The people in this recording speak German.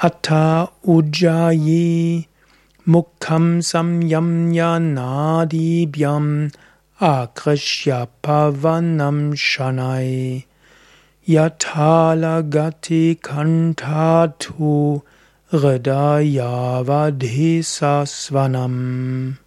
Atta Ujjayi Mukham Samyamya Nadibhyam Akrishya Pavanam Shanai Yathala Gati Kantatu Hridayavadhisasvanam